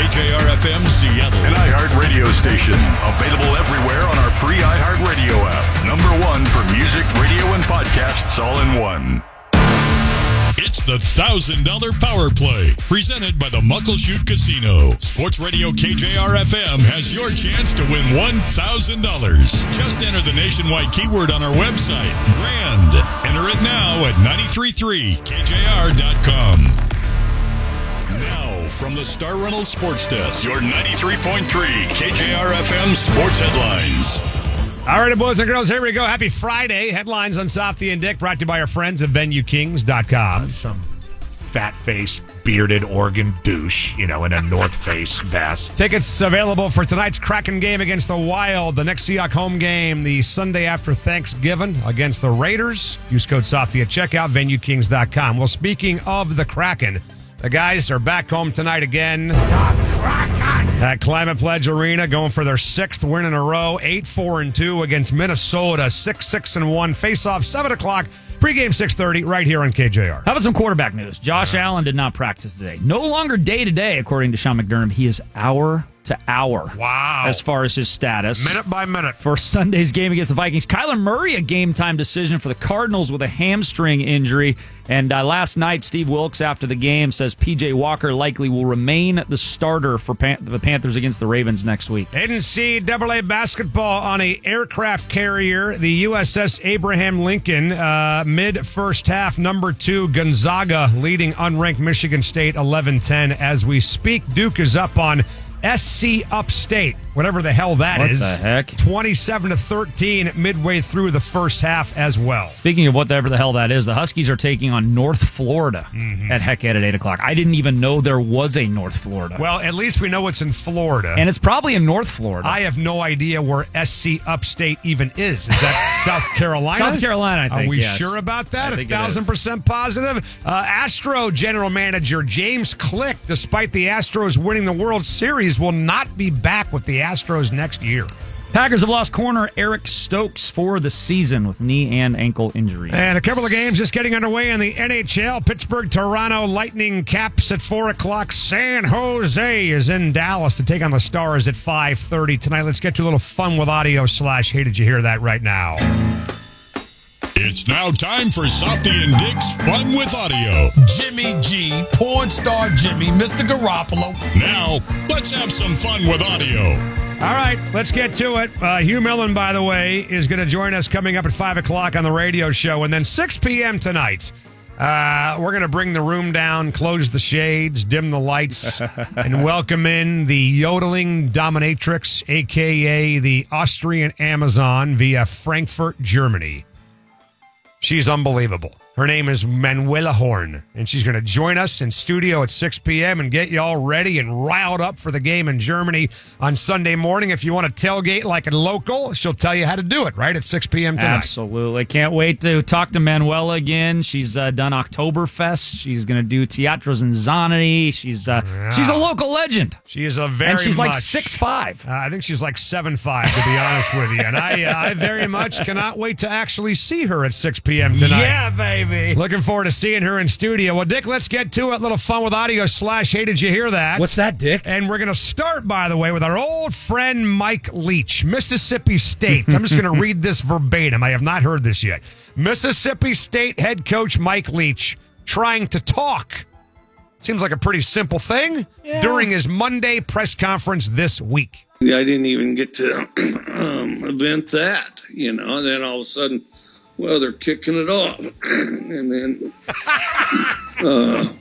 3 KJR FM Seattle. An iHeart radio station. Available everywhere on our free iHeart radio app. Number one for music, radio, and podcasts all in one. It's the $1,000 Power Play, presented by the Muckleshoot Casino. Sports Radio KJR FM has your chance to win $1,000. Just enter the nationwide keyword on our website, GRAND. Enter it now at 933kjr.com. Now, from the Star Reynolds Sports Desk, your 93.3 KJR FM Sports Headlines. All right, boys and girls, here we go. Happy Friday. Headlines on Softy and Dick brought to you by our friends at VenueKings.com. Some fat face, bearded Oregon douche, you know, in a North Face vest. Tickets available for tonight's Kraken game against the Wild, the next Seahawk home game, the Sunday after Thanksgiving against the Raiders. Use code Softy at checkout, VenueKings.com. Well, speaking of the Kraken, the guys are back home tonight again. At Climate Pledge Arena, going for their sixth win in a row, eight four and two against Minnesota, six six and one. Face off seven o'clock. Pregame six thirty right here on KJR. How about some quarterback news? Josh Allen did not practice today. No longer day to day, according to Sean McDermott. He is hour to hour. Wow. As far as his status. Minute by minute. For Sunday's game against the Vikings. Kyler Murray, a game time decision for the Cardinals with a hamstring injury. And uh, last night, Steve Wilks, after the game, says PJ Walker likely will remain the starter for Pan- the Panthers against the Ravens next week. NCAA basketball on a aircraft carrier, the USS Abraham Lincoln, uh, mid first half, number two, Gonzaga leading unranked Michigan State 11 10. As we speak, Duke is up on SC Upstate, whatever the hell that What is. the heck? 27 to 13 midway through the first half as well. Speaking of whatever the hell that is, the Huskies are taking on North Florida Mm-hmm. at Hec Ed at 8 o'clock. I didn't even know there was a North Florida. Well, at least we know it's in Florida. and it's probably in North Florida. I have no idea where SC Upstate even is. Is that South Carolina? South Carolina, I Are we yes. sure about that? A think thousand percent positive. Uh, Astro general manager James Click, despite the Astros winning the World Series, will not be back with the Astros next year. Packers have lost corner Eric Stokes for the season with knee and ankle injury. And a couple of games just getting underway in the NHL. Pittsburgh, Toronto, Lightning caps at four o'clock. San Jose is in Dallas to take on the Stars at five thirty tonight. Let's get to a little fun with audio slash. Hey, did you hear that right now? It's now time for Softy and Dick's Fun with Audio. Jimmy G, porn star Jimmy, Mr. Garoppolo. Now, let's have some fun with audio. All right, let's get to it. Uh, Hugh Millen, by the way, is going to join us coming up at 5 o'clock on the radio show. And then 6 p.m. tonight, uh, we're going to bring the room down, close the shades, dim the lights, and welcome in the yodeling dominatrix, a.k.a. the Austrian Amazon via Frankfurt, Germany. She's unbelievable. Her name is Manuela Horn, and she's going to join us in studio at 6 p.m. and get you all ready and riled up for the game in Germany on Sunday morning. If you want to tailgate like a local, she'll tell you how to do it right at 6 p.m. tonight. Absolutely. Can't wait to talk to Manuela again. She's uh, done Oktoberfest. She's going to do Teatro ZinZanni. She's uh, she's a local legend. She is a very and she's like much- six five. Uh, I think she's like seven five, to be honest with you. And I, uh, I very much cannot wait to actually see her at 6 p.m. tonight. Yeah, baby. Looking forward to seeing her in studio. Well, Dick, let's get to it. Little fun with audio slash. Hey, did you hear that? What's that, Dick? And we're going to start, by the way, with our old friend Mike Leach, Mississippi State. I'm just going to read this verbatim. I have not heard this yet. Mississippi State head coach Mike Leach trying to talk. Seems like a pretty simple thing during his Monday press conference this week. I didn't even get to um, event that, you know. And then all of a sudden, well, they're kicking it off, and then uh,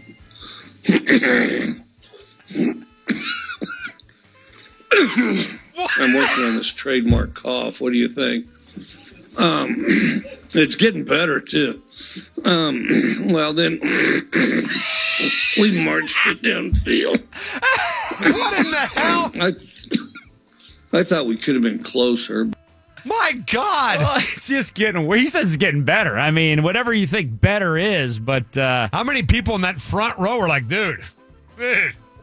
I'm working on this trademark cough. What do you think? Um, it's getting better too. Um, well, then we marched it downfield. What in the hell? I, I thought we could have been closer. My God. Well, it's just getting. He says it's getting better. I mean, whatever you think better is, but uh, How many people in that front row are like, dude,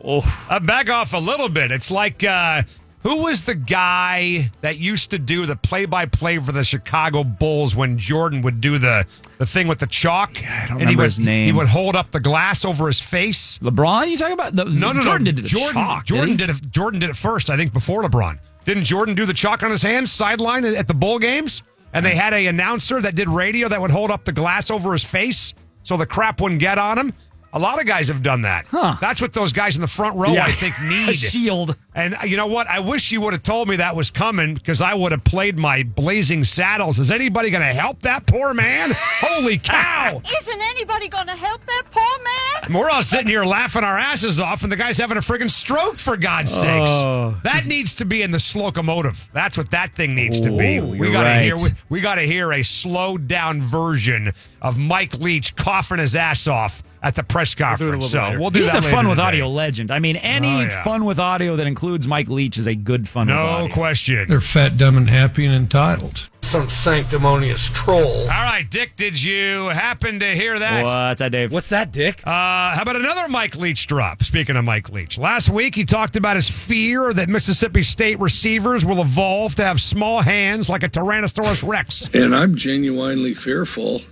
oh, uh, back off a little bit? It's like, uh, who was the guy that used to do the play by play for the Chicago Bulls when Jordan would do the, the thing with the chalk? I don't he remember would, his name. He would hold up the glass over his face. LeBron? You talking about the No, no, Jordan no. did the Jordan, chalk, Jordan did, did it. Jordan did it first, I think, before LeBron. Didn't Jordan do the chalk on his hands sideline at the bowl games? And they had a announcer that did radio that would hold up the glass over his face so the crap wouldn't get on him. A lot of guys have done that. Huh. That's what those guys in the front row, Yeah. I think, need. a shield. And uh, you know what? I wish you would have told me that was coming because I would have played my blazing saddles. Is anybody going to help that poor man? Holy cow! Isn't anybody going to help that poor man? We're all sitting here laughing our asses off, and the guy's having a friggin' stroke, for God's sakes. Oh. That needs to be in the slocomotive. That's what that thing needs to be. We gotta right. hear we, we gotta hear a slowed down version of Mike Leach coughing his ass off at the press conference. so we'll do He's that a later fun with today. audio legend. I mean, any Oh, yeah. fun with audio that includes Mike Leach is a good fun with No audio. question. They're fat, dumb, and happy and entitled. Some sanctimonious troll. All right, Dick, did you happen to hear that? What's that, Dave? What's that, Dick? Uh, how about another Mike Leach drop? Speaking of Mike Leach, last week he talked about his fear that Mississippi State receivers will evolve to have small hands like a Tyrannosaurus Rex. And I'm genuinely fearful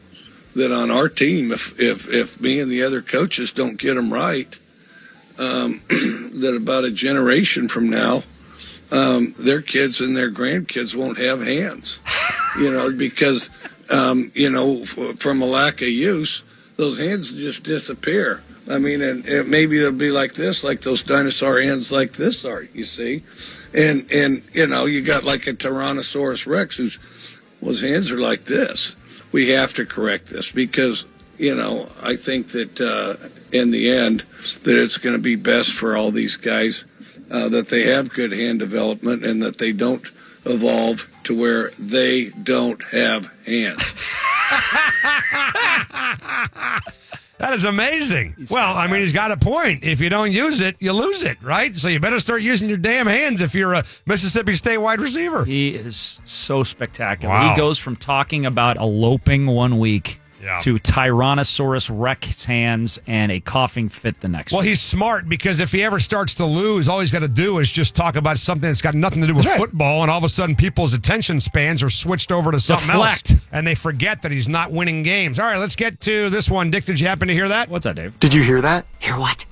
that on our team, if if, if me and the other coaches don't get them right, um, that about a generation from now, um, their kids and their grandkids won't have hands. You know, because um, you know, f- from a lack of use, those hands just disappear. I mean, and, and maybe they'll be like this, like those dinosaur hands, like this are. You see, and and you know, you got like a Tyrannosaurus Rex whose whose hands are like this. We have to correct this because you know I think that uh, in the end that it's going to be best for all these guys uh, that they have good hand development and that they don't evolve to where they don't have hands. That is amazing. well, I mean, he's got a point. If you don't use it, you lose it, right? So you better start using your damn hands if you're a Mississippi State wide receiver. He is so spectacular. Wow. He goes from talking about eloping one week Yeah. to Tyrannosaurus Rex hands and a coughing fit the next Well, week. he's smart because if he ever starts to lose, all he's got to do is just talk about something that's got nothing to do with right. football, and all of a sudden people's attention spans are switched over to something Deflect. else, and they forget that he's not winning games. All right, let's get to this one. Dick, did you happen to hear that? What's that, Dave? Did you hear that? Hear what?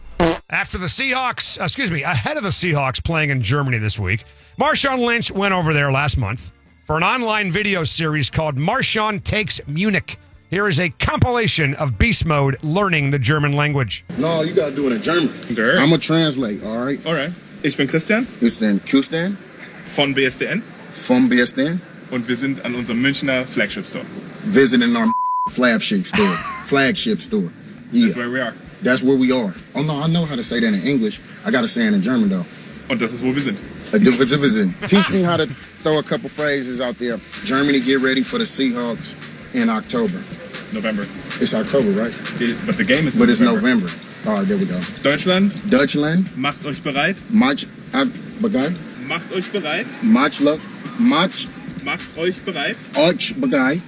After the Seahawks, uh, excuse me, ahead of the Seahawks playing in Germany this week, Marshawn Lynch went over there last month for an online video series called Marshawn Takes Munich. Here is a compilation of Beast Mode learning the German language. No, you gotta do it in German. Girl. I'm gonna translate, all right? Alright. Ich bin Christian Ist denn Küsten von BSDN vom BSN und wir sind an unserem Münchner Flagship Store. visiting our flagship store. flagship store. Yeah. That's where we are. That's where we are. Oh no, I know how to say that in English. I gotta say it in German though. Und das ist, wo wir sind. A division. Teach me how to throw a couple phrases out there. Germany, get ready for the Seahawks in October. November. It's October, right? It- but the game is But it's November. All right, there we go. Deutschland, Deutschland, macht euch bereit. much, uh, Macht euch bereit. luck, much, Macht euch bereit arch, beguy,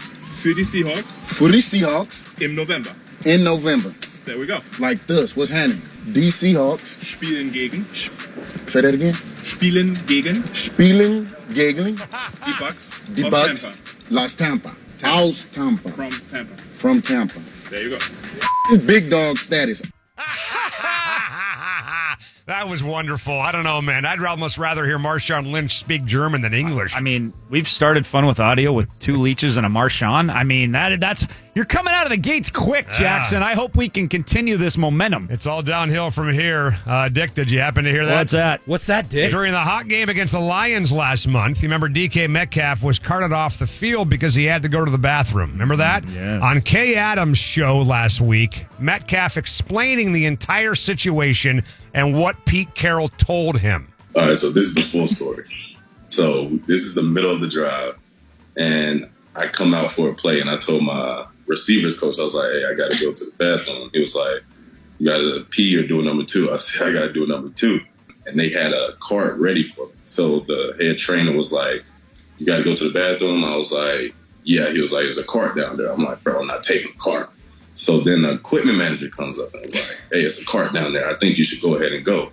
für die Seahawks for the Seahawks im November. in November. There we go. Like this, what's happening? The Seahawks, Spielen gegen. say that again. Spielen gegen Spielen gegen die Bucks die Bucks, Tampa. Las Tampa, aus Tampa, From Tampa. from Tampa. There you go. Big dog status. That was wonderful. I don't know, man. I'd almost rather hear Marshawn Lynch speak German than English. I mean, we've started fun with audio with two leeches and a Marshawn. I mean, that that's you're coming out of the gates quick, Jackson. I hope we can continue this momentum. It's all downhill from here. Uh, Dick, did you happen to hear that? What's that? What's that, Dick? During the hot game against the Lions last month, you remember DK Metcalf was carted off the field because he had to go to the bathroom. Remember that? Yes. On Kay Adams' show last week, Metcalf explaining the entire situation and what Pete Carroll told him. All right, so this is the full story. So this is the middle of the drive, and I come out for a play, and I told my receivers coach, I was like, "Hey, I got to go to the bathroom." He was like, you got to pee or do a number two. I said, I got to do a number two. And they had a cart ready for me. So the head trainer was like, you got to go to the bathroom. I was like, yeah. He was like, there's a cart down there. I'm like, bro, I'm not taking the cart. So then the equipment manager comes up and was like, hey, it's a cart down there. I think you should go ahead and go.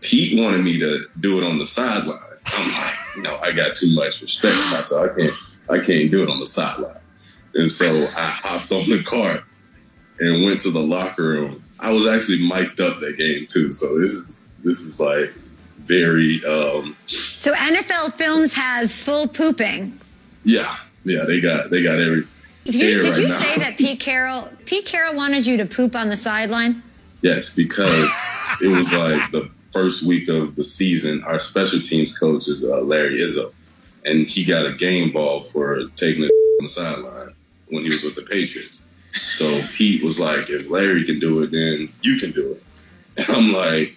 Pete wanted me to do it on the sideline. I'm like, no, I got too much respect for myself. I can't, I can't do it on the sideline. And so I hopped on the cart and went to the locker room. I was actually mic'd up that game too. So this is this is like very um So NFL Films has full pooping. yeah, yeah, they got they got every Did you, did right you say that Pete Carroll Pete Carroll wanted you to poop on the sideline? Yes, because it was like the first week of the season. Our special teams coach is uh, Larry Izzo, and he got a game ball for taking it on the sideline when he was with the Patriots. So Pete was like, "If Larry can do it, then you can do it." And I'm like,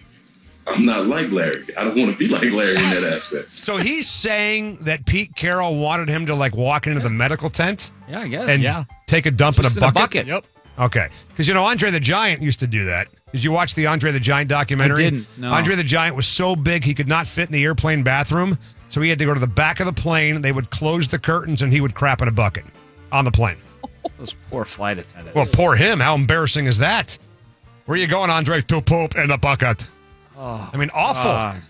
"I'm not like Larry. I don't want to be like Larry in that aspect." So he's saying that Pete Carroll wanted him to like walk into the medical tent. Yeah, I guess. And Yeah. take a dump in a in a bucket. bucket. Yep. Okay. Because you know Andre the Giant used to do that. Did you watch the Andre the Giant documentary? I didn't, no. Andre the Giant was so big he could not fit in the airplane bathroom, so he had to go to the back of the plane. They would close the curtains, and he would crap in a bucket on the plane. Those poor flight attendants. Well, poor him. How embarrassing is that? Where are you going, Andre? To poop in a bucket. Oh, I mean, awful. God.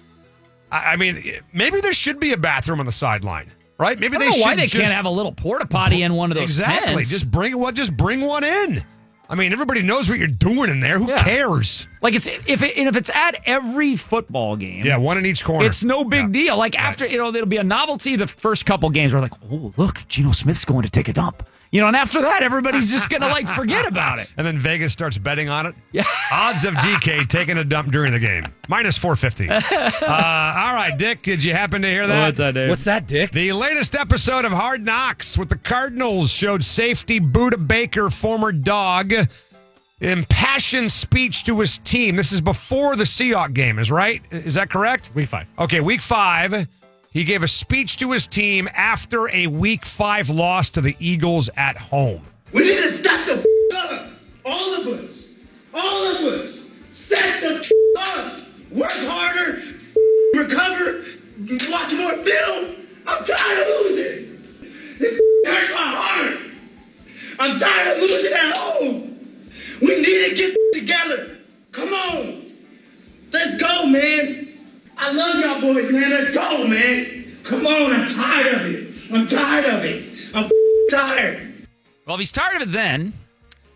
I, mean, maybe there should be a bathroom on the sideline, right? Maybe I they know why they just- can't have a little porta potty in one of those exactly. tents. Just bring what. Just bring one in. I mean, everybody knows what you're doing in there. Who Yeah. cares? Like it's if it, and if it's at every football game, Yeah, one in each corner. it's no big deal. Like after you know, it'll be a novelty. The first couple games, we're like, oh look, Geno Smith's going to take a dump. You know, and after that, everybody's just gonna like forget about it. And then Vegas starts betting on it. Yeah. Odds of DK taking a dump during the game. Minus 450. uh, all right, Dick, did you happen to hear that? What's that, Dave? What's that, Dick? The latest episode of Hard Knocks with the Cardinals showed safety Budda Baker, former dog, impassioned speech to his team. This is before the Seahawk game, is right? Is that correct? Week five. Okay, week five. He gave a speech to his team after a week five loss to the Eagles at home. We need to step the up. All of us. All of us. Step the up. Work harder. Recover. Watch more film. I'm tired of losing. It hurts my heart. I'm tired of losing at home. We need to get together. Come on. Let's go, man. I love y'all boys, man. Let's go, man. Come on. I'm tired of it. I'm tired of it. I'm tired. Well, if he's tired of it, then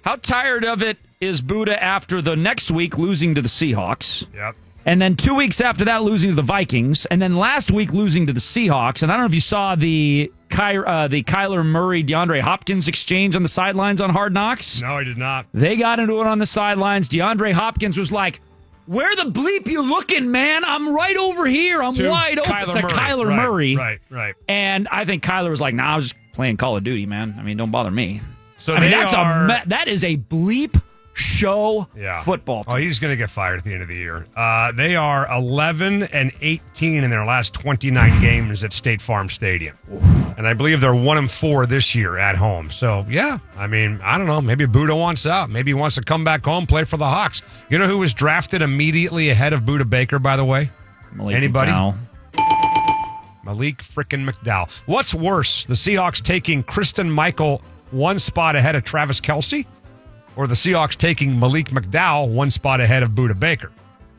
how tired of it is Budda after the next week losing to the Seahawks? Yep. And then two weeks after that, losing to the Vikings, and then last week losing to the Seahawks. And I don't know if you saw the Ky- uh, the Kyler Murray DeAndre Hopkins exchange on the sidelines on Hard Knocks. No, I did not. They got into it on the sidelines. DeAndre Hopkins was like, "Where the bleep you looking, man? I'm right over here. I'm To wide open." Kyler to Murray. Kyler Right, Murray, right, right. And I think Kyler was like, "Nah, I was just playing Call of Duty, man. I mean, don't bother me." So I mean, they that's are- a me- that is a bleep show Yeah. football Oh, he's going to get fired at the end of the year. Uh, they are 11 and 18 in their last 29 games at State Farm Stadium. And I believe they're 1 and 4 this year at home. So, yeah, I mean, I don't know. Maybe Budda wants out. Maybe he wants to come back home, play for the Hawks. You know who was drafted immediately ahead of Budda Baker, by the way? Malik Anybody? McDowell. Malik frickin' McDowell. What's worse, the Seahawks taking Christine Michael one spot ahead of Travis Kelce, or the Seahawks taking Malik McDowell one spot ahead of Budda Baker?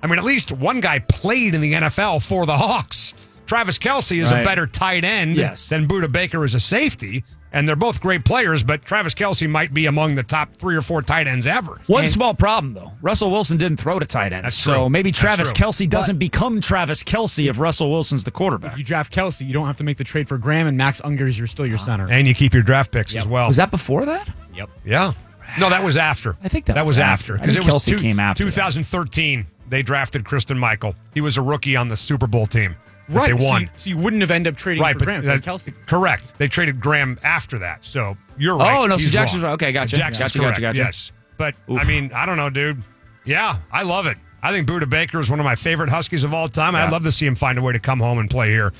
I mean, at least one guy played in the NFL for the Hawks. Travis Kelce is a better tight end Yes. than Budda Baker is a safety, and they're both great players, but Travis Kelce might be among the top three or four tight ends ever. One And- small problem though, Russell Wilson didn't throw to tight end, That's so true. maybe Travis. Kelce doesn't become Travis Kelce if Russell Wilson's the quarterback. If you draft Kelce, you don't have to make the trade for Graham and Max Unger is your still your uh-huh. center. and you keep your draft picks as well. Was that before that? Yep. Yeah. No, that was after. I think that was was after. after because think it was two- came after that. 2013. They drafted Christine Michael. He was a rookie on the Super Bowl team. Right. They So won. you, so you wouldn't have ended up trading right, for but Graham for that- Kelce. Correct. They traded Graham after that. So you're oh, right. Oh, no, so Jackson's wrong. right. Okay, gotcha. Jackson's Gotcha, correct. gotcha, gotcha. Yes. But I mean, I don't know, dude. Yeah, I love it. I think Budda Baker is one of my favorite Huskies of all time. I'd love to see him find a way to come home and play here.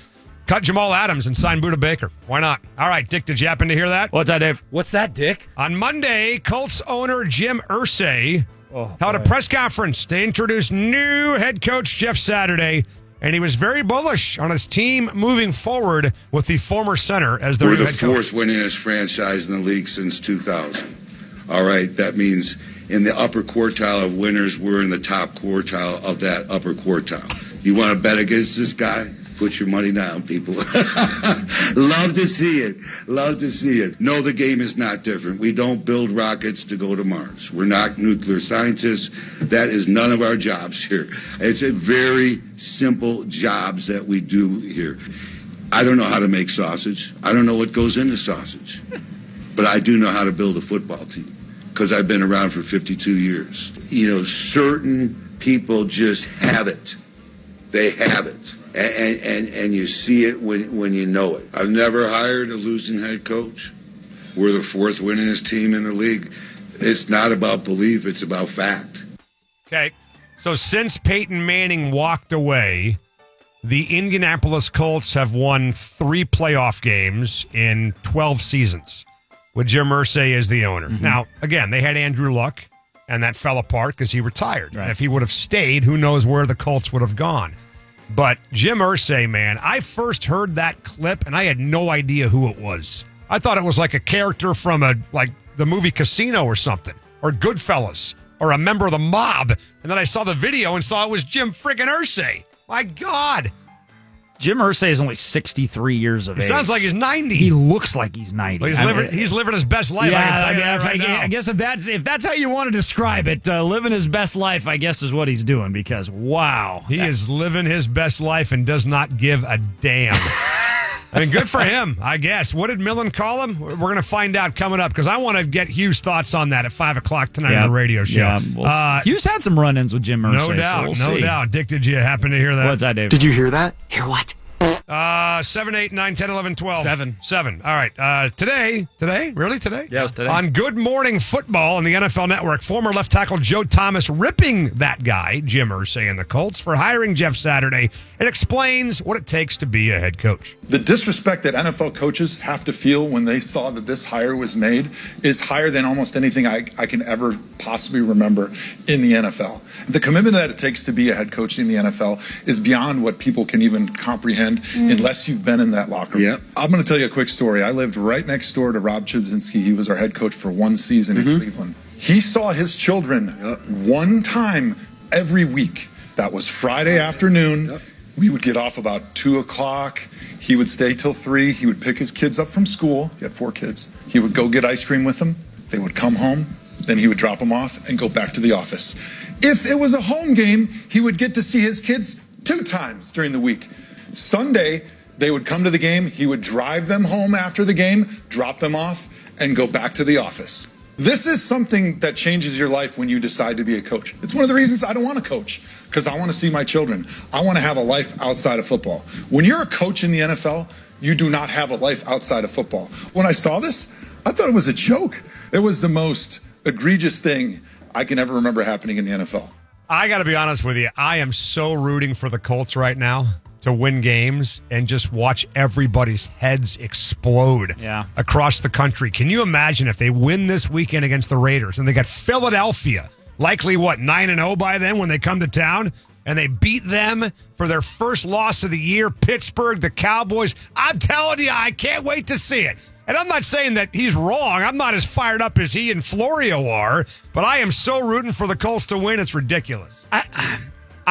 Cut Jamal Adams and sign Budda Baker. Why not? All right, Dick, did you happen to hear that? What's that, Dave? What's that, Dick? On Monday, Colts owner Jim Irsay oh, held a press conference to introduce new head coach Jeff Saturday, and he was very bullish on his team moving forward with the former center as their We're the head coach. fourth winningest franchise in the league since 2000. All right, that means in the upper quartile of winners, we're in the top quartile of that upper quartile. You want to bet against this guy? Put your money down, people. Love to see it. Love to see it. No, the game is not different. We don't build rockets to go to Mars. We're not nuclear scientists. That is none of our jobs here. It's a very simple jobs that we do here. I don't know how to make sausage. I don't know what goes into sausage. But I do know how to build a football team because I've been around for 52 years. You know, certain people just have it. They have it. And, and, and you see it when, when you know it. I've never hired a losing head coach. We're the fourth winningest team in the league. It's not about belief, it's about fact. Okay. So since Peyton Manning walked away, the Indianapolis Colts have won three playoff games in 12 seasons with Jim Irsay as the owner. Mm-hmm. Now, again, they had Andrew Luck, and that fell apart because he retired. And if he would have stayed, who knows where the Colts would have gone. But Jim Irsay, man, I first heard that clip and I had no idea who it was. I thought it was like a character from a like the movie Casino or something, or Goodfellas, or a member of the mob. And then I saw the video and saw it was Jim friggin' Irsay. My God. Jim Irsay is only 63 years of He age. sounds like he's 90. He looks like he's 90. Well, he's, living, mean- he's living his best life. I Yeah, I, you that right I. I guess if that's if that's how you want to describe it, uh, living his best life, I guess is what he's doing. Because wow, He is living his best life and does not give a damn. I mean, good for him, I guess. What did Millen call him? We're going to find out coming up because I want to get Hugh's thoughts on that at 5 o'clock tonight Yeah. on the radio show. Yeah, we'll uh, Hughes had some run-ins with Jim Irsay. no so doubt, we'll no see. doubt. Dick, did you happen to hear that? What's that, David? Did you hear that? Hear what? Uh, 7, 8, 9, 10, 11, 12. Seven. 7. All right. Uh, today, today, really today? Yeah, it was today. On Good Morning Football on the NFL Network, former left tackle Joe Thomas ripping that guy, Jim Irsay and the Colts, for hiring Jeff Saturday and explains what it takes to be a head coach. The disrespect that NFL coaches have to feel when they saw that this hire was made is higher than almost anything I, I can ever possibly remember in the NFL. The commitment that it takes to be a head coach in the NFL is beyond what people can even comprehend Mm-hmm. unless you've been in that locker room. I'm going to tell you a quick story. I lived right next door to Rob Chudzinski. He was our head coach for one season in mm-hmm. Cleveland. He saw his children one time every week. That was Friday afternoon. We would get off about two o'clock. He would stay till three. He would pick his kids up from school. He had four kids. He would go get ice cream with them. They would come home. Then he would drop them off and go back to the office. If it was a home game, he would get to see his kids two times during the week. Sunday, they would come to the game. He would drive them home after the game, drop them off, and go back to the office. This is something that changes your life when you decide to be a coach. It's one of the reasons I don't want to coach because I want to see my children. I want to have a life outside of football. When you're a coach in the NFL, you do not have a life outside of football. When I saw this, I thought it was a joke. It was the most egregious thing I can ever remember happening in the NFL. I got to be honest with you. I am so rooting for the Colts right now to win games and just watch everybody's heads explode Yeah. across the country. Can you imagine if they win this weekend against the Raiders and they got Philadelphia, likely what, 9 and 0 by then when they come to town? And they beat them for their first loss of the year, Pittsburgh, the Cowboys. I'm telling you, I can't wait to see it. And I'm not saying that he's wrong. I'm not as fired up as he and Florio are, but I am so rooting for the Colts to win. It's ridiculous. I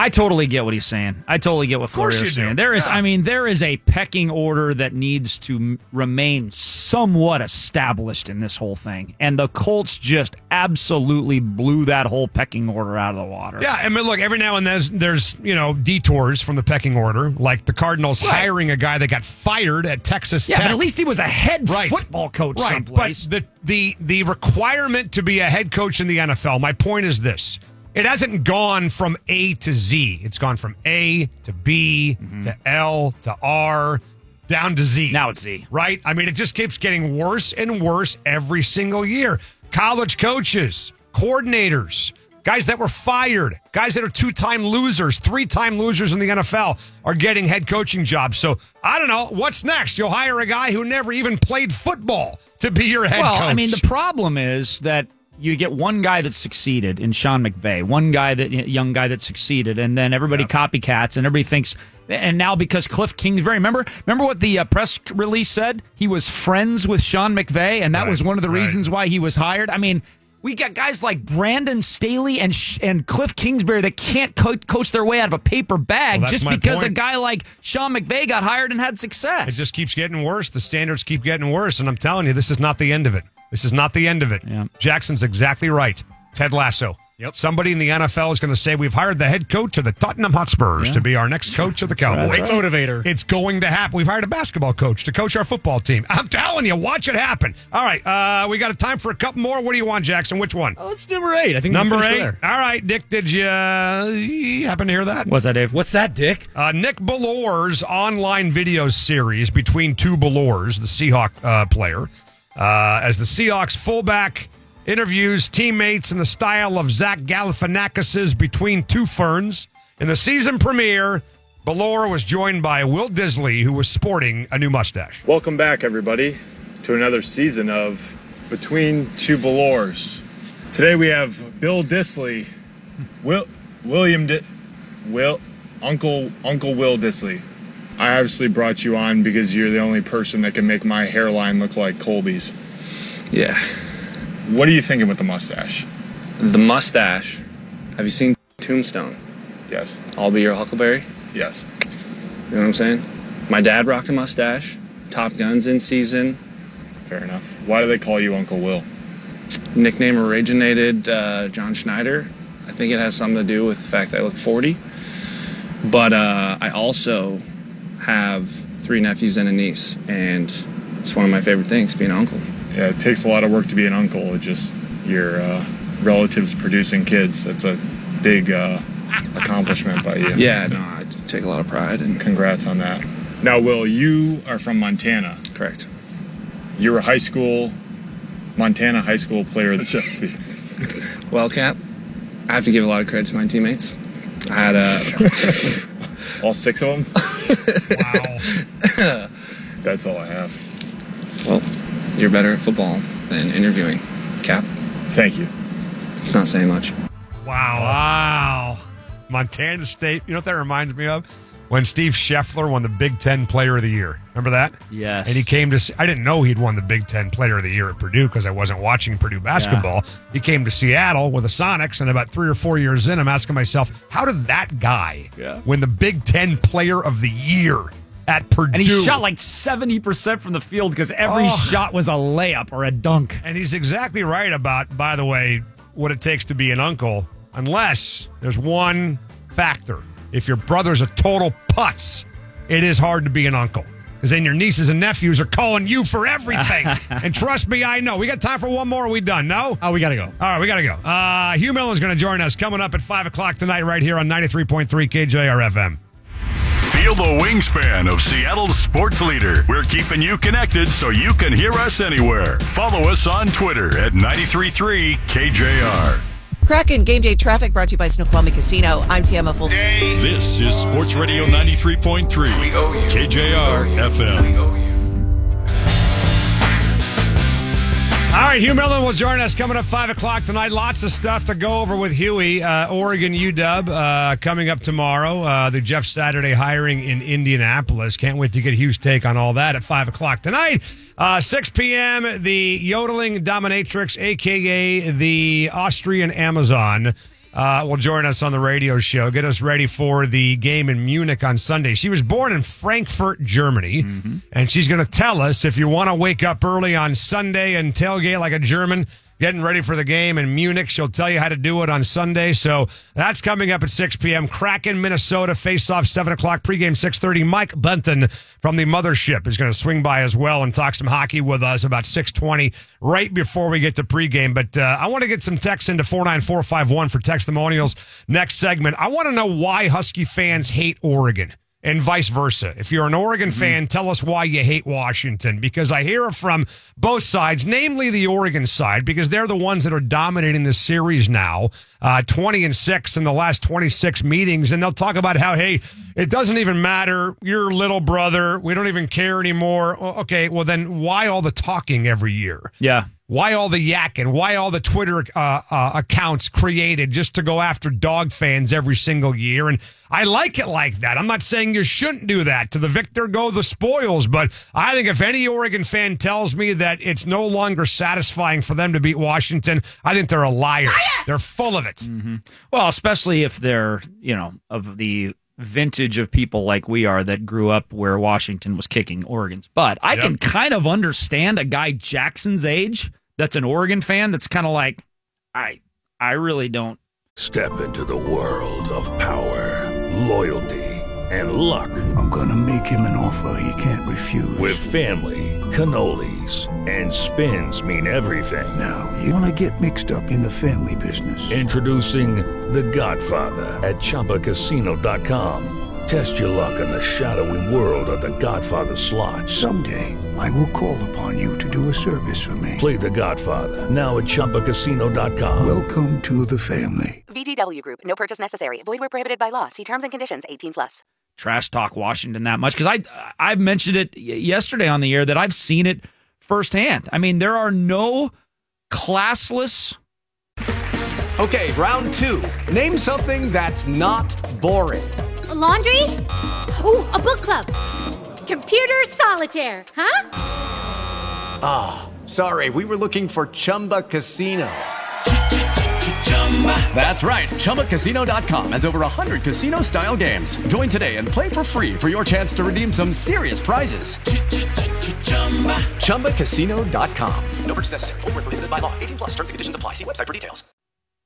totally get what he's saying. I totally get what Florio's do. saying. There is, Yeah. I mean, there is a pecking order that needs to m- remain somewhat established in this whole thing, and the Colts just absolutely blew that whole pecking order out of the water. Yeah, I mean, look, every now and then there's, there's you know detours from the pecking order, like the Cardinals hiring a guy that got fired at Texas Yeah, Tech. but at least he was a head Right. football coach right. someplace. But the the the requirement to be a head coach in the NFL. My point is this: it hasn't gone from A to Z. It's gone from A to B to L to R down to Z. Now it's Z. Right? I mean, it just keeps getting worse and worse every single year. College coaches, coordinators, guys that were fired, guys that are two time losers, three time losers in the NFL are getting head coaching jobs. So I don't know. What's next? You'll hire a guy who never even played football to be your head well, coach. I mean, the problem is that you get one guy that succeeded in Sean McVay, one guy that young guy that succeeded, and then everybody copycats, and everybody thinks. And now because Cliff Kingsbury, remember, remember what the uh, press release said? He was friends with Sean McVay, and that Right, was one of the right. reasons why he was hired. I mean. We got guys like Brandon Staley and Sh- and Cliff Kingsbury that can't co- coach their way out of a paper bag Well, just because a guy like Sean McVay got hired and had success. It just keeps getting worse. The standards keep getting worse. And I'm telling you, this is not the end of it. This is not the end of it. Jackson's exactly right. Ted Lasso. Yep. Somebody in the NFL is going to say, We've hired the head coach of the Tottenham Hotspurs Yeah. to be our next coach of the right, Cowboys. right. Motivator. It's going to happen. We've hired a basketball coach to coach our football team. I'm telling you, watch it happen. All right. Uh, we got a time for a couple more. What do you want, Jackson? Which one? Oh, it's number eight. I think Number finished eight. there. All right, Dick. Did you, uh, you happen to hear that? What's that, Dave? What's that, Dick? Uh, Nick Bellore's online video series between two Bellores, the Seahawk uh, player, uh, as the Seahawks fullback interviews teammates in the style of Zach Galifianakis's Between Two Ferns. In the season premiere, Bellore was joined by Will Dissly, who was sporting a new mustache. Welcome back, everybody, to another season of Between Two Bellores. Today we have Bill Dissly, Will William Di- Will Uncle Uncle Will Dissly. I obviously brought you on because you're the only person that can make my hairline look like Colby's. Yeah. What are you thinking with the mustache? The mustache. Have you seen Tombstone? Yes. I'll be your Huckleberry. Yes. You know what I'm saying? My dad rocked a mustache. Top Guns in season. Fair enough. Why do they call you Uncle Will? Nickname originated uh, John Schneider. I think it has something to do with the fact that I look 40. But uh, I also have three nephews and a niece, and it's one of my favorite things being an uncle. Yeah, it takes a lot of work to be an uncle. It just your uh, relatives producing kids. That's a big uh, accomplishment by you. Yeah, no, I take a lot of pride and congrats on that. Now, Will, you are from Montana. Correct. You were a high school, Montana high school player of the Chef. Wildcat. I have to give a lot of credit to my teammates. I had a all six of them. wow. That's all I have. Well, you're better at football than interviewing. Cap. Thank you. It's not saying much. Wow. Wow. Montana State. You know what that reminds me of? When Steve Scheffler won the Big Ten Player of the Year. Remember that? Yes. And he came to. I didn't know he'd won the Big Ten Player of the Year at Purdue because I wasn't watching Purdue basketball. He came to Seattle with the Sonics, and about three or four years in, I'm asking myself, how did that guy Yeah. win the Big Ten Player of the Year at Purdue? And he shot like 70% from the field because every Oh. shot was a layup or a dunk. And he's exactly right about, by the way, what it takes to be an uncle, unless there's one factor. If your brother's a total putz, it is hard to be an uncle. Because then your nieces and nephews are calling you for everything. and trust me, I know. We got time for one more. Are we done? No? Oh, we got to go. All right, we got to go. Uh, Hugh Millen's going to join us coming up at 5 o'clock tonight, right here on 93.3 KJR FM. Feel the wingspan of Seattle's sports leader. We're keeping you connected so you can hear us anywhere. Follow us on Twitter at 933 KJR. Kraken Game Day Traffic brought to you by Snoqualmie Casino. I'm Tiama Full. This is Sports Radio 93.3 KJR FM. All right, Hugh Millen will join us coming up 5 o'clock tonight. Lots of stuff to go over with Huey. Uh, Oregon UW uh, coming up tomorrow. Uh, the Jeff Saturday hiring in Indianapolis. Can't wait to get Hugh's take on all that at 5 o'clock tonight. Uh, 6 p.m., the yodeling dominatrix, a.k.a. the Austrian Amazon, uh, will join us on the radio show. Get us ready for the game in Munich on Sunday. She was born in Frankfurt, Germany, and she's going to tell us if you want to wake up early on Sunday and tailgate like a German. Getting ready for the game in Munich. She'll tell you how to do it on Sunday. So that's coming up at 6 p.m. Kraken, Minnesota, face off 7 o'clock, pregame 6.30. Mike Bunton from the Mothership is going to swing by as well and talk some hockey with us about 6.20 right before we get to pregame. But uh, I want to get some texts into 49451 for testimonials next segment. I want to know why Husky fans hate Oregon and vice versa. If you're an Oregon fan, tell us why you hate Washington because I hear it from both sides, namely the Oregon side, because they're the ones that are dominating the series now, uh, 20 and 6 in the last 26 meetings. And they'll talk about how, hey, it doesn't even matter. Your little brother. We don't even care anymore. Okay, well, then why all the talking every year? Yeah. Why all the yakking? Why all the Twitter uh, uh, accounts created just to go after dog fans every single year? And I like it like that. I'm not saying you shouldn't do that. To the victor go the spoils. But I think if any Oregon fan tells me that it's no longer satisfying for them to beat Washington, I think they're a liar. They're full of it. Mm-hmm. Well, especially if they're, you know, of the vintage of people like we are that grew up where Washington was kicking Oregon's butt. I can kind of understand a guy Jackson's age that's an Oregon fan that's kind of like, I I really don't. Step into the world of power, loyalty, and luck. I'm gonna make him an offer he can't refuse. With family, cannolis, and spins mean everything. Now, you wanna get mixed up in the family business. Introducing The Godfather at ChumbaCasino.com. Test your luck in the shadowy world of The Godfather slot. Someday, I will call upon you to do a service for me. Play The Godfather now at ChumbaCasino.com. Welcome to the family. VGW Group. No purchase necessary. Void where prohibited by law. See terms and conditions. 18 plus. trash talk Washington that much because I I've mentioned it yesterday on the air that I've seen it firsthand. I mean, there are no classless. Okay, round two. Name something that's not boring. A laundry? Ooh, a book club. Computer solitaire, huh? Ah, sorry, we were looking for Chumba Casino. That's right. ChumbaCasino.com has over 100 casino style games. Join today and play for free for your chance to redeem some serious prizes. ChumbaCasino.com. No purchase necessary. Void where prohibited by law. 18 plus terms and conditions apply. See website for details.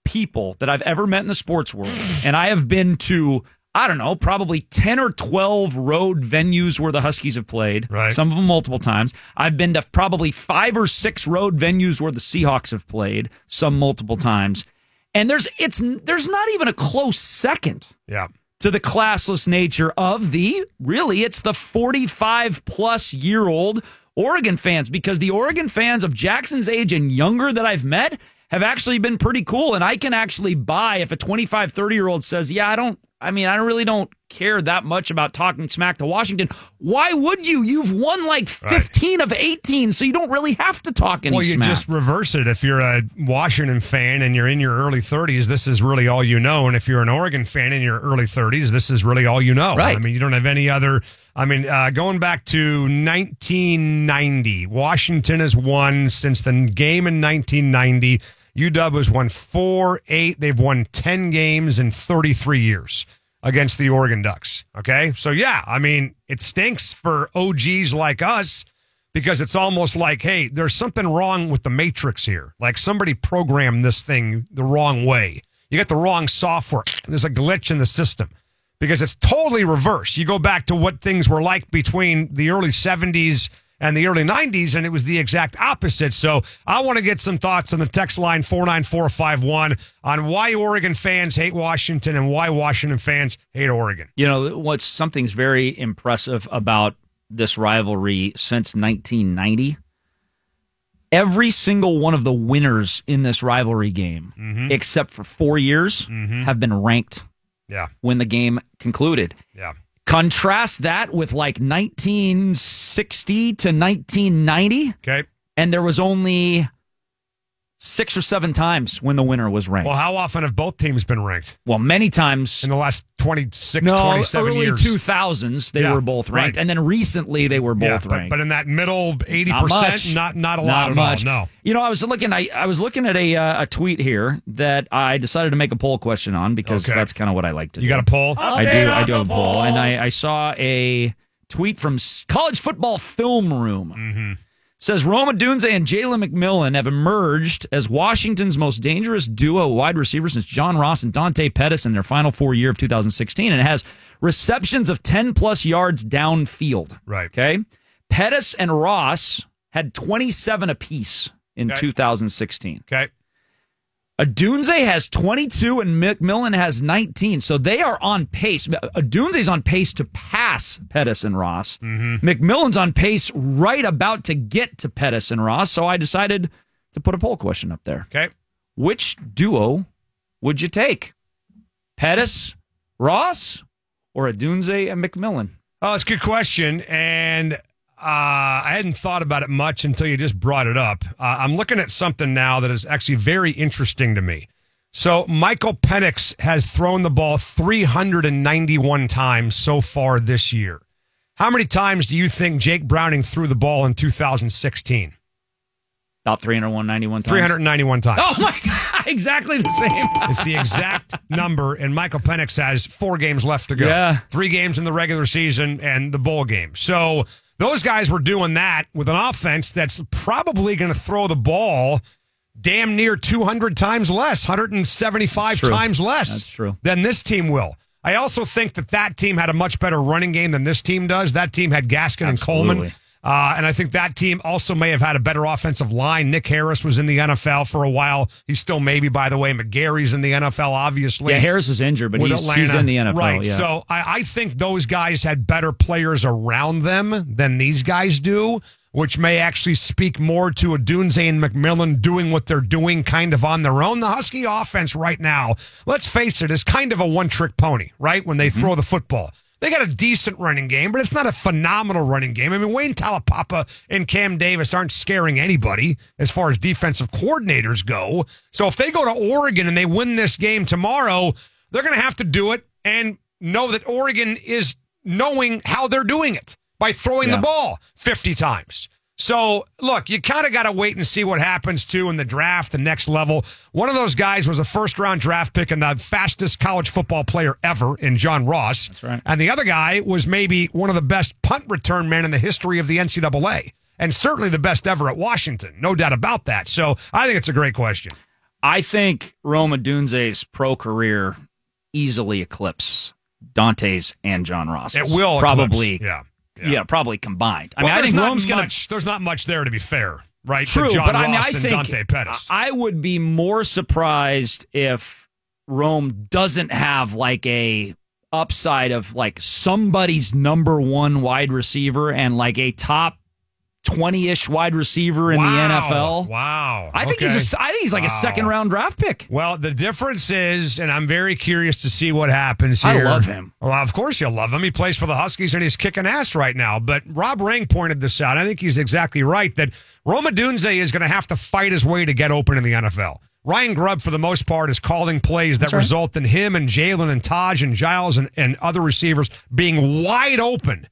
people that I've ever met in the sports world. And I have been to, I don't know, probably 10 or 12 road venues where the Huskies have played. Right. Some of them multiple times. I've been to probably five or six road venues where the Seahawks have played, some multiple times. And there's it's there's not even a close second Yeah. to the classless nature of the really it's the 45 plus year old Oregon fans because the Oregon fans of Jackson's age and younger that I've met have actually been pretty cool and I can actually buy if a 25 30 year old says yeah I don't I mean I really don't care that much about talking smack to Washington why would you you've won like 15 of 18 so you don't really have to talk any Well, you smack just reverse it. If you're a Washington fan and you're in your early 30s, this is really all you know. And if you're an Oregon fan in your early 30s, this is really all you know. Right. I mean, you don't have any other. I mean, uh, going back to 1990, Washington has won since the game in 1990. UW has won four, eight. They've won 10 games in 33 years against the Oregon Ducks. Okay. So, yeah, I mean, it stinks for OGs like us because it's almost like, hey, there's something wrong with the matrix here. Like somebody programmed this thing the wrong way. You got the wrong software. There's a glitch in the system because it's totally reversed. You go back to what things were like between the early 70s and the early 90s, and it was the exact opposite. So I want to get some thoughts on the text line 49451 on why Oregon fans hate Washington and why Washington fans hate Oregon. You know, what's something's very impressive about this rivalry since 1990. Every single one of the winners in this rivalry game, Mhm. except for four years, Mhm. have been ranked Yeah. when the game concluded. Yeah. Contrast that with like 1960 to 1990. Okay. And there was only six or seven times when the winner was ranked. Well, how often have both teams been ranked? Well, many times in the last 26, no, 27 early years. 2000s they Yeah, were both ranked, right. and then recently they were both Yeah, but, ranked. but in that middle 80%, Not much. not not a Not lot at much. all. No. You know, I was looking. I, I was looking at a uh, a tweet here that I decided to make a poll question on because Okay. that's kind of what I like to You do. got a poll? I do. I do have a poll, and I, I saw a tweet from College Football Film Room. Mm-hmm. Says Rome Odunze and Jalen McMillan have emerged as Washington's most dangerous duo wide receiver since John Ross and Dante Pettis in their final four year of 2016, and it has receptions of 10 plus yards downfield. Right. Okay. Pettis and Ross had 27 apiece in Okay. 2016. Okay. Odunze has 22 and McMillan has 19. So they are on pace. Odunze's on pace to pass Pettis and Ross. Mm-hmm. McMillan's on pace right about to get to Pettis and Ross. So I decided to put a poll question up there. Okay. Which duo would you take? Pettis, Ross, or Odunze and McMillan? Oh, it's a good question. And I hadn't thought about it much until you just brought it up. Uh, I'm looking at something now that is actually very interesting to me. So Michael Penix has thrown the ball 391 times so far this year. How many times do you think Jake Browning threw the ball in 2016? About 391 times. 391 times. Oh my god, exactly the same. It's the exact number, and Michael Penix has four games left to go. Yeah. Three games in the regular season and the bowl game. So those guys were doing that with an offense that's probably going to throw the ball damn near 200 times less, 175 times less That's true. than this team will. I also think that that team had a much better running game than this team does. That team had Gaskin and Coleman. Uh, and I think that team also may have had a better offensive line. Nick Harris was in the NFL for a while. He's still maybe, by the way. McGarry's in the NFL, obviously. Yeah, Harris is injured, but he's, he's in the NFL. Right. Yeah. So I, I think those guys had better players around them than these guys do, which may actually speak more to Odunze and McMillan doing what they're doing kind of on their own. The Husky offense right now, let's face it, is kind of a one trick pony, right? When they throw the football. They got a decent running game, but it's not a phenomenal running game. I mean, Wayne Taulapapa and Cam Davis aren't scaring anybody as far as defensive coordinators go. So if they go to Oregon and they win this game tomorrow, they're going to have to do it and know that Oregon is knowing how they're doing it by throwing Yeah. the ball 50 times. So, look, you kind of got to wait and see what happens too in the draft, the next level. One of those guys was a first round draft pick and the fastest college football player ever in John Ross. That's right. And the other guy was maybe one of the best punt return men in the history of the NCAA and certainly the best ever at Washington. No doubt about that. So, I think it's a great question. I think Rome Odunze's pro career easily eclipse Dante's and John Ross. It will probably, eclipse. Yeah. Yeah, probably combined. I Well, mean, I there's think not Rome's going to much, there's not much there to be fair, right? True, John but Ross I mean, I think Dante Pettis. I would be more surprised if Rome doesn't have like a upside of like somebody's number one wide receiver and like a top twenty ish wide receiver in Wow. the NFL. Wow. I think Okay. he's a, I think he's like a second round draft pick. Well, the difference is, and I'm very curious to see what happens I love him. Well, of course you'll love him. He plays for the Huskies and he's kicking ass right now. But Rob Ring pointed this out. I think he's exactly right that Rome Odunze is going to have to fight his way to get open in the NFL. Ryan Grubb, for the most part, is calling plays that right. result in him and Jalen and Taj and Giles and, and other receivers being wide open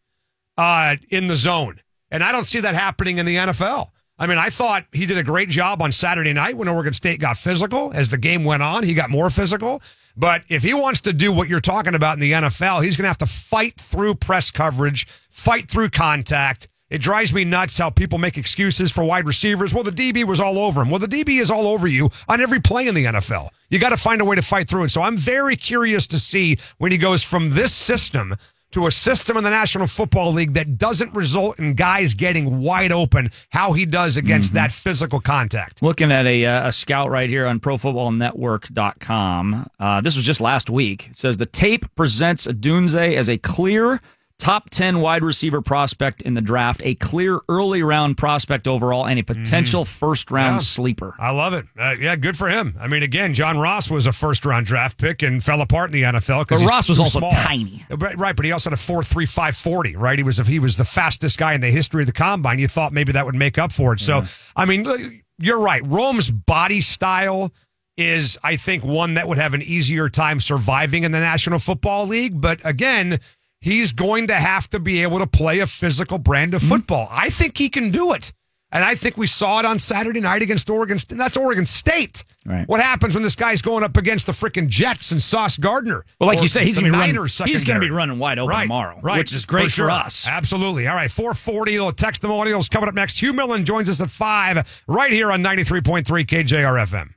uh, in the zone. And I don't see that happening in the NFL. I mean, I thought he did a great job on Saturday night when Oregon State got physical. As the game went on, he got more physical. But if he wants to do what you're talking about in the NFL, he's going to have to fight through press coverage, fight through contact. It drives me nuts how people make excuses for wide receivers. Well, the DB was all over him. Well, the DB is all over you on every play in the NFL. You got to find a way to fight through it. So I'm very curious to see when he goes from this system to a system in the National Football League that doesn't result in guys getting wide open, how he does against that physical contact. Looking at a, uh, a scout right here on profootballnetwork.com. Uh, this was just last week. It says the tape presents Odunze as a clear top 10 wide receiver prospect in the draft, a clear early round prospect overall, and a potential first round Yeah. sleeper. I love it. Uh, yeah, good for him. I mean, again, John Ross was a first round draft pick and fell apart in the NFL because Ross was also tiny. Right, right, but he also had a four three five forty. Right, he was if he was the fastest guy in the history of the combine. You thought maybe that would make up for it. So, I mean, you're right. Rome's body style is, I think, one that would have an easier time surviving in the National Football League. But again. He's going to have to be able to play a physical brand of hmm? football. I think he can do it. And I think we saw it on Saturday night against Oregon. That's Oregon State. Right. What happens when this guy's going up against the freaking Jets and Sauce Gardner? Well, like you said, he's the going to be running. He's going to be running wide open Right, tomorrow, right, which is great for, sure. us. Absolutely. All right, 440. Little text testimonials coming up next. Hugh Millen joins us at 5 right here on 93.3 KJR FM.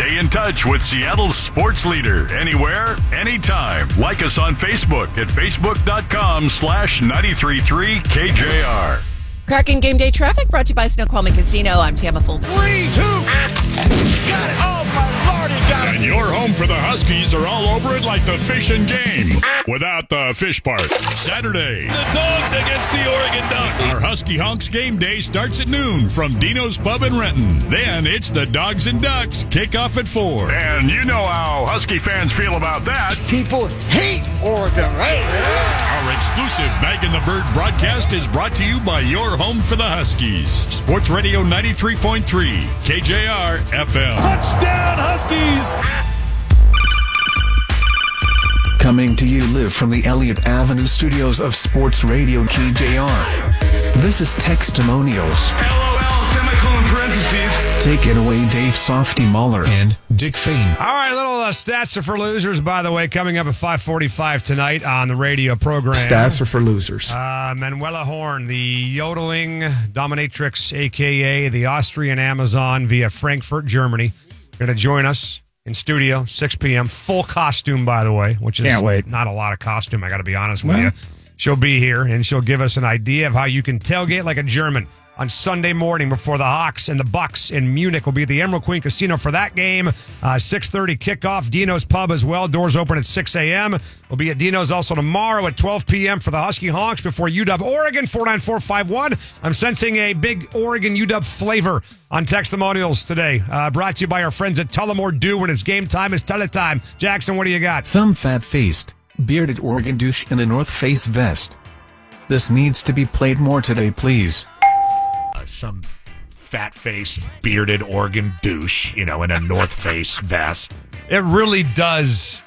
Stay in touch with Seattle's sports leader anywhere, anytime. Like us on Facebook at facebook.com slash 933 KJR. Cracking game day traffic brought to you by Snoqualmie Casino. I'm Tama Fulton. Three, two, got it. Oh, for the Huskies are all over it like the fish and game. Without the fish part. Saturday. The dogs against the Oregon Ducks. Our Husky Honks game day starts at noon from Dino's Pub in Renton. Then it's the Dogs and Ducks kickoff at 4. And you know how Husky fans feel about that. People hate Oregon, right? Our exclusive Bag in the Bird broadcast is brought to you by your home for the Huskies. Sports Radio 93.3, KJR FM. Touchdown, Huskies! Coming to you live from the Elliott Avenue studios of Sports Radio KJR. This is Textimonials. Take it away, Dave Softy Mahler and Dick Fain. All right, little uh, stats are for losers, by the way, coming up at 545 tonight on the radio program. Stats are for losers. Uh, Manuela Horn, the yodeling dominatrix, a.k.a. the Austrian Amazon via Frankfurt, Germany, going to join us in studio, 6 p.m. Full costume, by the way, which is Can't wait. not a lot of costume, I got to be honest with Well. you. She'll be here, and she'll give us an idea of how you can tailgate like a German on Sunday morning before the Hawks and the Bucks in Munich will be at the Emerald Queen Casino for that game. Uh, 6.30 kickoff. Dino's Pub as well. Doors open at 6 a.m. We'll be at Dino's also tomorrow at 12 p.m. for the Husky Honks before UW Oregon, 49451. I'm sensing a big Oregon UW flavor on testimonials today. Uh, brought to you by our friends at Tullamore Dew. When it's game time, it's teletime. Jackson, what do you got? Some fat faced, bearded Oregon douche in a North Face vest. This needs to be played more today, please. Uh, some fat face, bearded Oregon douche, you know, in a North Face vest. It really does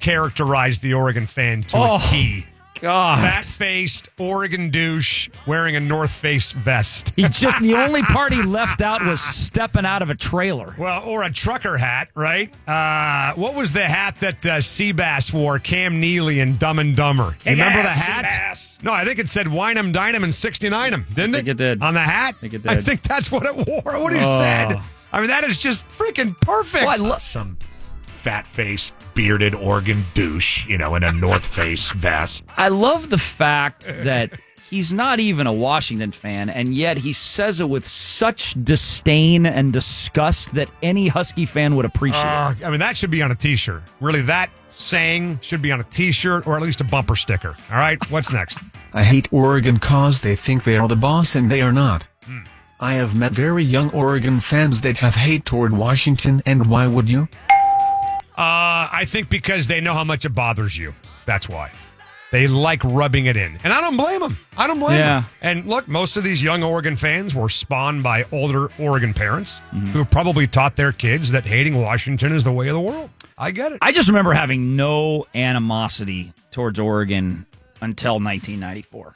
characterize the Oregon fan to Oh, a T. God. Fat faced Oregon douche wearing a North Face vest. He just the only part he left out was stepping out of a trailer. Well, or a trucker hat, right? Uh, what was the hat that uh, Seabass wore? Cam Neely and Dumb and Dumber. You remember the Kick-ass, hat? Seabass. No, I think it said "Wine 'em, dine 'em, and 69 'em," didn't it? I think it? it did. on the hat. I think it I think that's what it wore. What he Oh. said. I mean, that is just freaking perfect. Well, I lo- Some fat face, bearded Oregon douche, you know, in a North Face vest. I love the fact that he's not even a Washington fan, and yet he says it with such disdain and disgust that any Husky fan would appreciate. Uh, I mean, that should be on a T-shirt. Really, that saying should be on a T-shirt or at least a bumper sticker. All right, what's next? I hate Oregon cause they think they are the boss and they are not. I have met very young Oregon fans that have hate toward Washington and why would you? Uh, I think because they know how much it bothers you. That's why. They like rubbing it in. And I don't blame them. I don't blame Yeah. them. And look, most of these young Oregon fans were spawned by older Oregon parents who probably taught their kids that hating Washington is the way of the world. I get it. I just remember having no animosity towards Oregon until 1994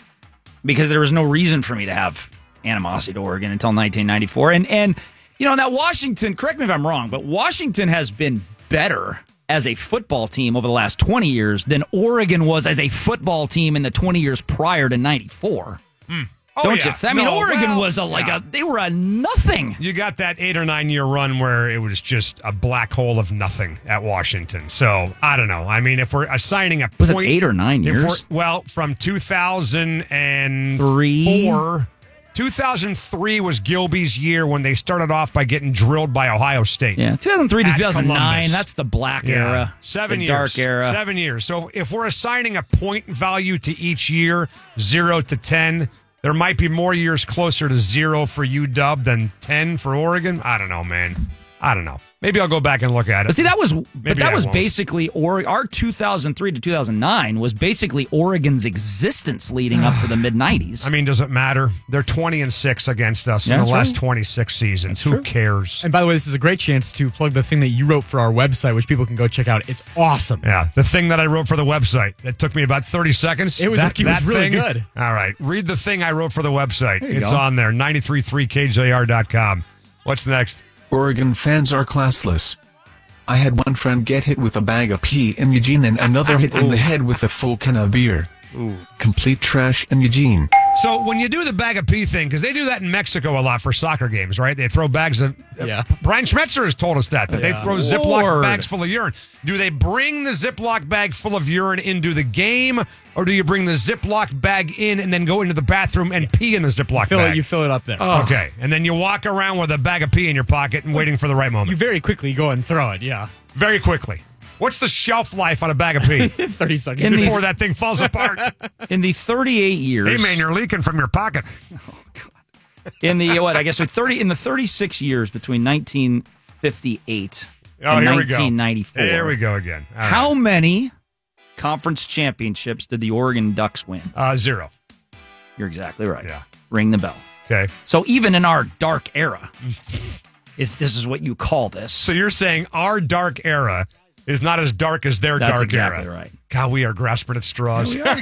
because there was no reason for me to have animosity to Oregon until 1994. And and you know, now Washington, correct me if I'm wrong, but Washington has been better as a football team over the last 20 years than Oregon was as a football team in the 20 years prior to 94. Hmm. Oh, Don't yeah. you? I mean, No, Oregon well, was a like yeah. a they were a nothing. You got that eight or nine year run where it was just a black hole of nothing at Washington. So I don't know. I mean, if we're assigning a Was it point, eight or nine years? Well, from 2004. 2003 was Gilby's year when they started off by getting drilled by Ohio State. Yeah, 2003 to 2009. Columbus. That's the black Yeah. era, Seven the years. dark era. Seven years. So if we're assigning a point value to each year, zero to 10, there might be more years closer to zero for UW than 10 for Oregon. I don't know, man. I don't know. Maybe I'll go back and look at it. But see, that was but that I was won't. basically or our 2003 to 2009 was basically Oregon's existence leading up to the mid 90s. I mean, does it matter? They're 20 and 6 against us Yeah, in the that's last right. 26 seasons. Who cares? And by the way, this is a great chance to plug the thing that you wrote for our website, which people can go check out. It's awesome. Yeah, the thing that I wrote for the website. It took me about 30 seconds. It was- That- it was really thing? good. All right. Read the thing I wrote for the website. There you It's go. on there, 933kjr.com. What's next? Oregon fans are classless. I had one friend get hit with a bag of pee in Eugene and another hit in the oh. head with a full can of beer. Complete trash in Eugene. So when you do the bag of pee thing, because they do that in Mexico a lot for soccer games, right? They throw bags of. Uh, yeah. Brian Schmetzer has told us that that they Yeah. throw Ziploc bags full of urine. Do they bring the Ziploc bag full of urine into the game, or do you bring the Ziploc bag in and then go into the bathroom and pee in the Ziploc Fill bag? it, you fill it up there. Okay, and then you walk around with a bag of pee in your pocket and waiting for the right moment. You very quickly go and throw it. Yeah. Very quickly. What's the shelf life on a bag of pee 30 seconds. In the- before that thing falls apart? In the 38 years hey man, you're leaking from your pocket. Oh, God. In the what I guess with 30 in the 36 years between 1958 Oh, and here we go. 1994. There we go again. All right. How many conference championships did the Oregon Ducks win? Uh, zero. You're exactly right. Yeah. Ring the bell. Okay. So even in our dark era, if this is what you call this, So you're saying our dark era is not as dark as their That's dark exactly era. right. God, we are grasping at straws. that's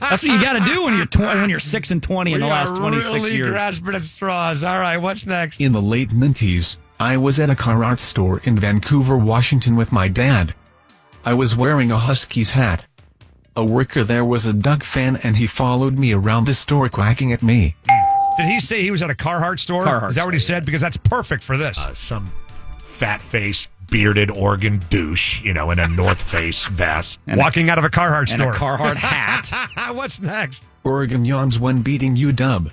what you got to do when you're tw- when you're six and twenty in the last are twenty six really years. grasping at straws. All right, what's next? In the late Minties, I was at a Carhartt store in Vancouver, Washington with my dad. I was wearing a Huskies hat. A worker there was a Duck fan and he followed me around the store quacking at me. Did he say he was at a Carhartt store? Carhartt is that what he said? Because that's perfect for this. Uh, some fat face, bearded Oregon douche, you know, in a North Face vest. Walking out of a Carhartt and a store. Carhartt hat. what's next? Oregon yawns when beating UW.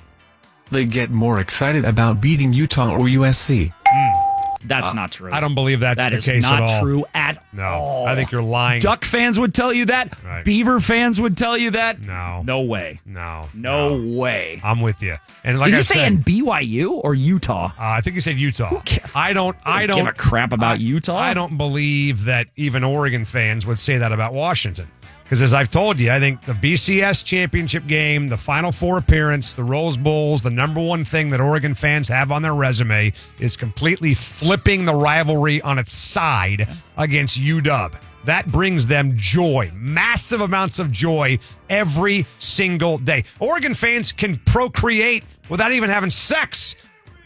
They get more excited about beating Utah or USC. Hmm. That's Uh, not true. I don't believe that's That the is case not at all. true at no, all. I think you're lying. Duck fans would tell you that. Right. Beaver fans would tell you that. No. No way. No. No, way. I'm with you. And like Did I you say said, in BYU or Utah? Uh, I think he said Utah. I don't. I Don't don't give a crap about I- Utah? I don't believe that even Oregon fans would say that about Washington. Because as I've told you, I think the BCS championship game, the Final Four appearance, the Rose Bowls, the number one thing that Oregon fans have on their resume is completely flipping the rivalry on its side against UW. That brings them joy, massive amounts of joy every single day. Oregon fans can procreate without even having sex.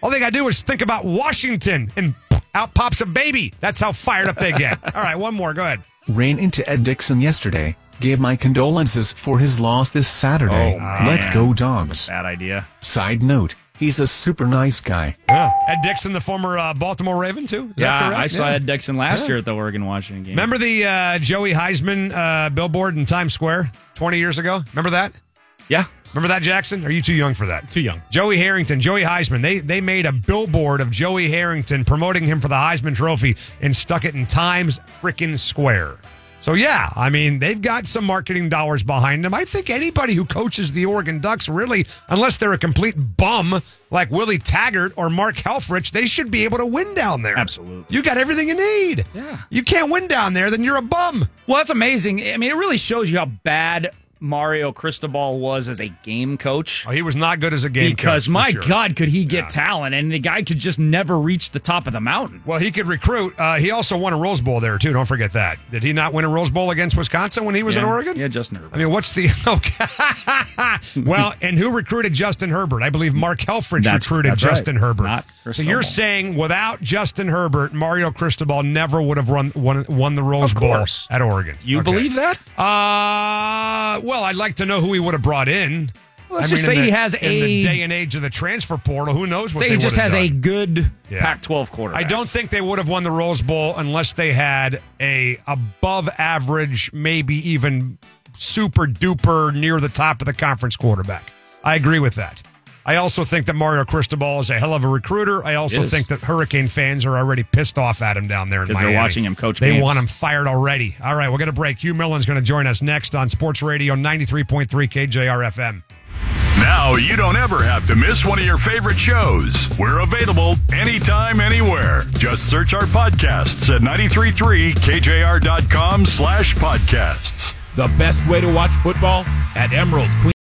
All they got to do is think about Washington and out pops a baby. That's how fired up they get. All right, one more. Go ahead. Ran into Ed Dickson yesterday. Gave my condolences for his loss this Saturday. Oh, Let's go, dogs. Bad idea. Side note, he's a super nice guy. Yeah. Ed Dickson, the former uh, Baltimore Raven, too. Is Yeah, correct? I saw Yeah. Ed Dickson last Yeah. year at the Oregon Washington game. Remember the uh, Joey Heisman uh, billboard in Times Square 20 years ago? Remember that? Yeah. Remember that, Jackson? Are you too young for that? Too young. Joey Harrington, Joey Heisman. They they made a billboard of Joey Harrington promoting him for the Heisman Trophy and stuck it in Times frickin' Square. So yeah, I mean they've got some marketing dollars behind them. I think anybody who coaches the Oregon Ducks really, unless they're a complete bum like Willie Taggart or Mark Helfrich, they should be able to win down there. Absolutely. You got everything you need. Yeah. You can't win down there, then you're a bum. Well, that's amazing. I mean, it really shows you how bad Mario Cristobal was as a game coach. Oh, he was not good as a game because coach, my sure. God, could he get talent? And the guy could just never reach the top of the mountain. Well, he could recruit. Uh, he also won a Rose Bowl there too. Don't forget that. Did he not win a Rose Bowl against Wisconsin when he was yeah. in Oregon? Yeah, Justin Herbert. I mean, what's the okay? well, and who recruited Justin Herbert? I believe Mark Helfrich That's- recruited that's right. Justin Herbert. Not so you're saying without Justin Herbert, Mario Cristobal never would have run won, won the Rose Bowl at Oregon. You Okay. believe that? Uh, well, I'd like to know who he would have brought in. Let's I just mean, say he has in a- the day and age of the transfer portal. Who knows what Say he just has a good Yeah. Pac-12 quarterback. I don't think they would have won the Rose Bowl unless they had a above average, maybe even super duper near the top of the conference quarterback. I agree with that. I also think that Mario Cristobal is a hell of a recruiter. I also think that Hurricane fans are already pissed off at him down there in 'Cause they're watching him coach They games. want him fired already. All right, we're going to break. Hugh Millen's going to join us next on Sports Radio 93.3 KJR FM. Now you don't ever have to miss one of your favorite shows. We're available anytime, anywhere. Just search our podcasts at 933kjr.com slash podcasts. The best way to watch football at Emerald Queen.